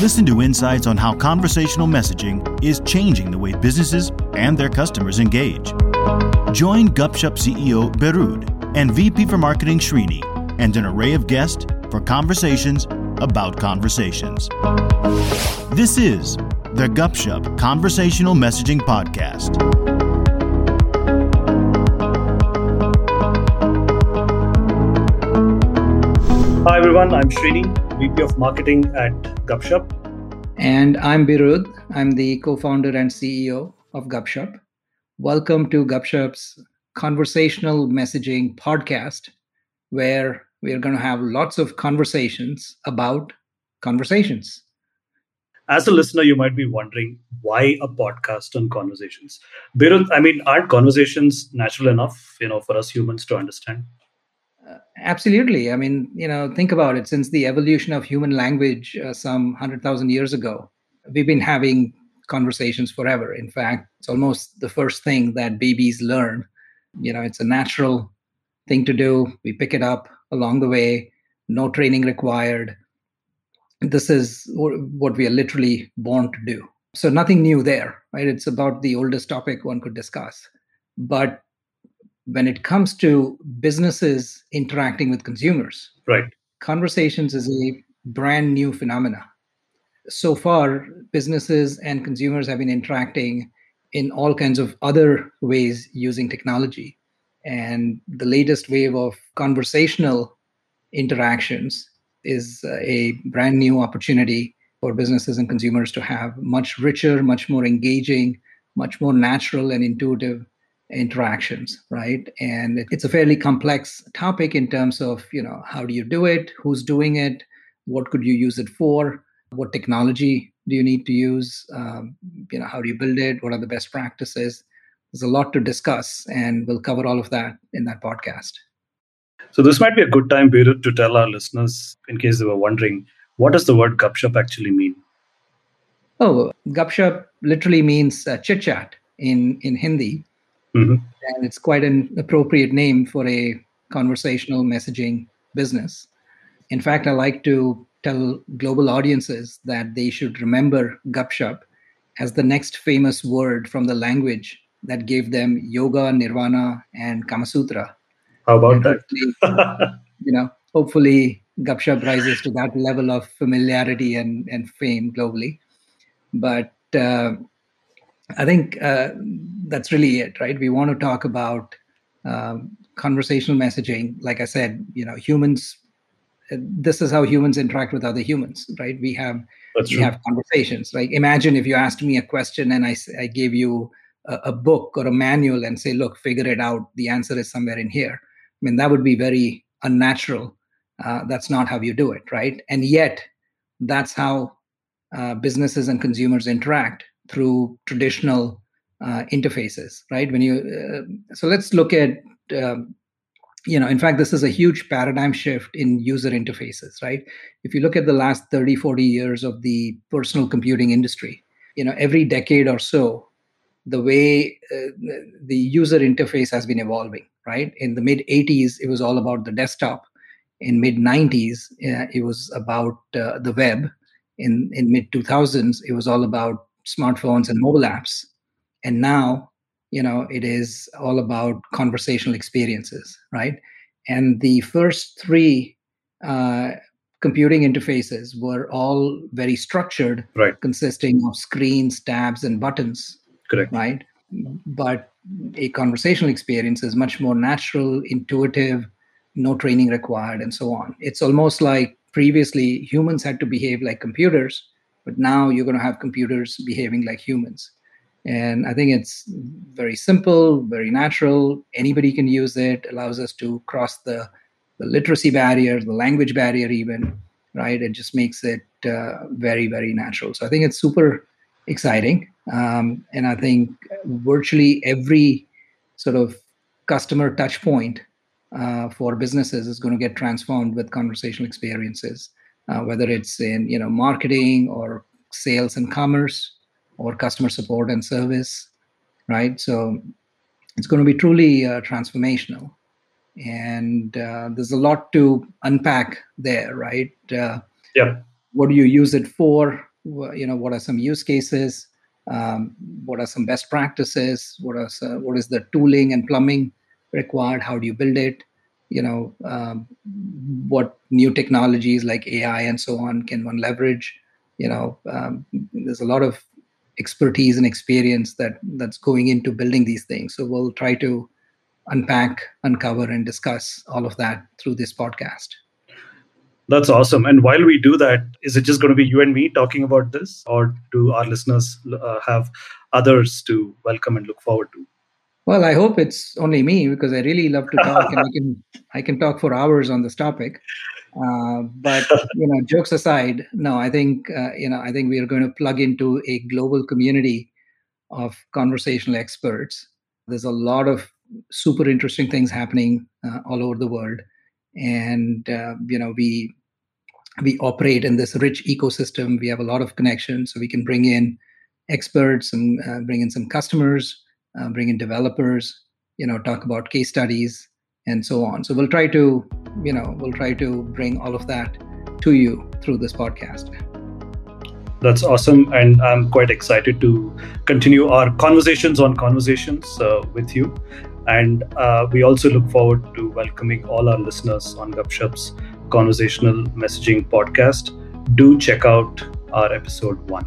Listen to insights on how conversational messaging is changing the way businesses and their customers engage. Join Gupshup CEO Beerud and VP for Marketing Srini and an array of guests for conversations about conversations. This is the Gupshup Conversational Messaging Podcast. Hi everyone, I'm Srini, VP of Marketing at Gupshup. And I'm Beerud. I'm the co-founder and CEO of Gupshup. Welcome to Gupshup's conversational messaging podcast, where we're going to have lots of conversations about conversations. As a listener, you might be wondering why a podcast on conversations. Beerud, I mean, aren't conversations natural enough, you know, for us humans to understand? Absolutely. I mean, you know, think about it. Since the evolution of human language uh, some 100,000 years ago, we've been having conversations forever. In fact, it's almost the first thing that babies learn. You know, it's a natural thing to do. We pick it up along the way, no training required. This is what we are literally born to do. So, nothing new there, right? It's about the oldest topic one could discuss. But when it comes to businesses interacting with consumers, right? Conversations is a brand new phenomena. So far, businesses and consumers have been interacting in all kinds of other ways using technology. And the latest wave of conversational interactions is uh, a brand new opportunity for businesses and consumers to have much richer, much more engaging, much more natural and intuitive interactions right? And it's a fairly complex topic in terms of you know how do you do it? Who's doing it? What could you use it for? What technology do you need to use? Um, you know how do you build it? What are the best practices? There's a lot to discuss and we'll cover all of that in that podcast. So this might be a good time period to tell our listeners in case they were wondering what does the word gupshup actually mean? Oh gupshup literally means uh, chit chat in in hindi Mm-hmm. And it's quite an appropriate name for a conversational messaging business. In fact, I like to tell global audiences that they should remember Gupshup as the next famous word from the language that gave them yoga, nirvana, and Kama Sutra. How about that? you know, hopefully Gupshup rises to that level of familiarity and, and fame globally. But uh, I think uh, that's really it, right? We want to talk about um, conversational messaging. Like I said, you know, humans. This is how humans interact with other humans, right? We have that's we true. have conversations. Like imagine if you asked me a question and I I gave you a, a book or a manual and say, look, figure it out. The answer is somewhere in here. I mean, that would be very unnatural. Uh, that's not how you do it, right? And yet, that's how uh, businesses and consumers interact through traditional uh, interfaces, right? When you uh, so let's look at um, you know in fact this is a huge paradigm shift in user interfaces right? If you look at the last 30 40 years of the personal computing industry you know every decade or so the way uh, the user interface has been evolving right? In the mid 80s it was all about the desktop. In mid 90s uh, it was about uh, the web. In in mid 2000s it was all about smartphones and mobile apps. And now you know it is all about conversational experiences right? And the first three uh, computing interfaces were all very structured right. consisting of screens tabs and buttons correct. right? But a conversational experience is much more natural intuitive no training required and so on. It's almost like previously humans had to behave like computers but now you're going to have computers behaving like humans. And i think it's very simple very natural. Anybody can use it. Allows us to cross the the literacy barrier the language barrier even right? It just makes it uh, very very natural. So i think it's super exciting. Um, and i think virtually every sort of customer touch point uh, for businesses is going to get transformed with conversational experiences uh, whether it's in you know marketing or sales and commerce or customer support and service right? So it's going to be truly uh, transformational. And uh, there's a lot to unpack there right? Uh, yeah. what do you use it for? You know what are some use cases? Um, what are some best practices? What are some, what is the tooling and plumbing required? How do you build it you know um, what new technologies like ai and so on can one leverage you know um, there's a lot of expertise and experience that that's going into building these things so we'll try to unpack uncover and discuss all of that through this podcast that's awesome. And while we do that, is it just going to be you and me talking about this, or do our listeners uh, have others to welcome and look forward to? Well, I hope it's only me because I really love to talk, and I can I can talk for hours on this topic. Uh, but you know, jokes aside, no, I think uh, you know I think we are going to plug into a global community of conversational experts. There's a lot of super interesting things happening uh, all over the world and uh, you know we we operate in this rich ecosystem we have a lot of connections so we can bring in experts and uh, bring in some customers uh, bring in developers you know talk about case studies and so on so we'll try to you know we'll try to bring all of that to you through this podcast that's awesome and i'm quite excited to continue our conversations on conversations uh, with you and uh, we also look forward to welcoming all our listeners on Gupshup's conversational messaging podcast. Do check out our episode one.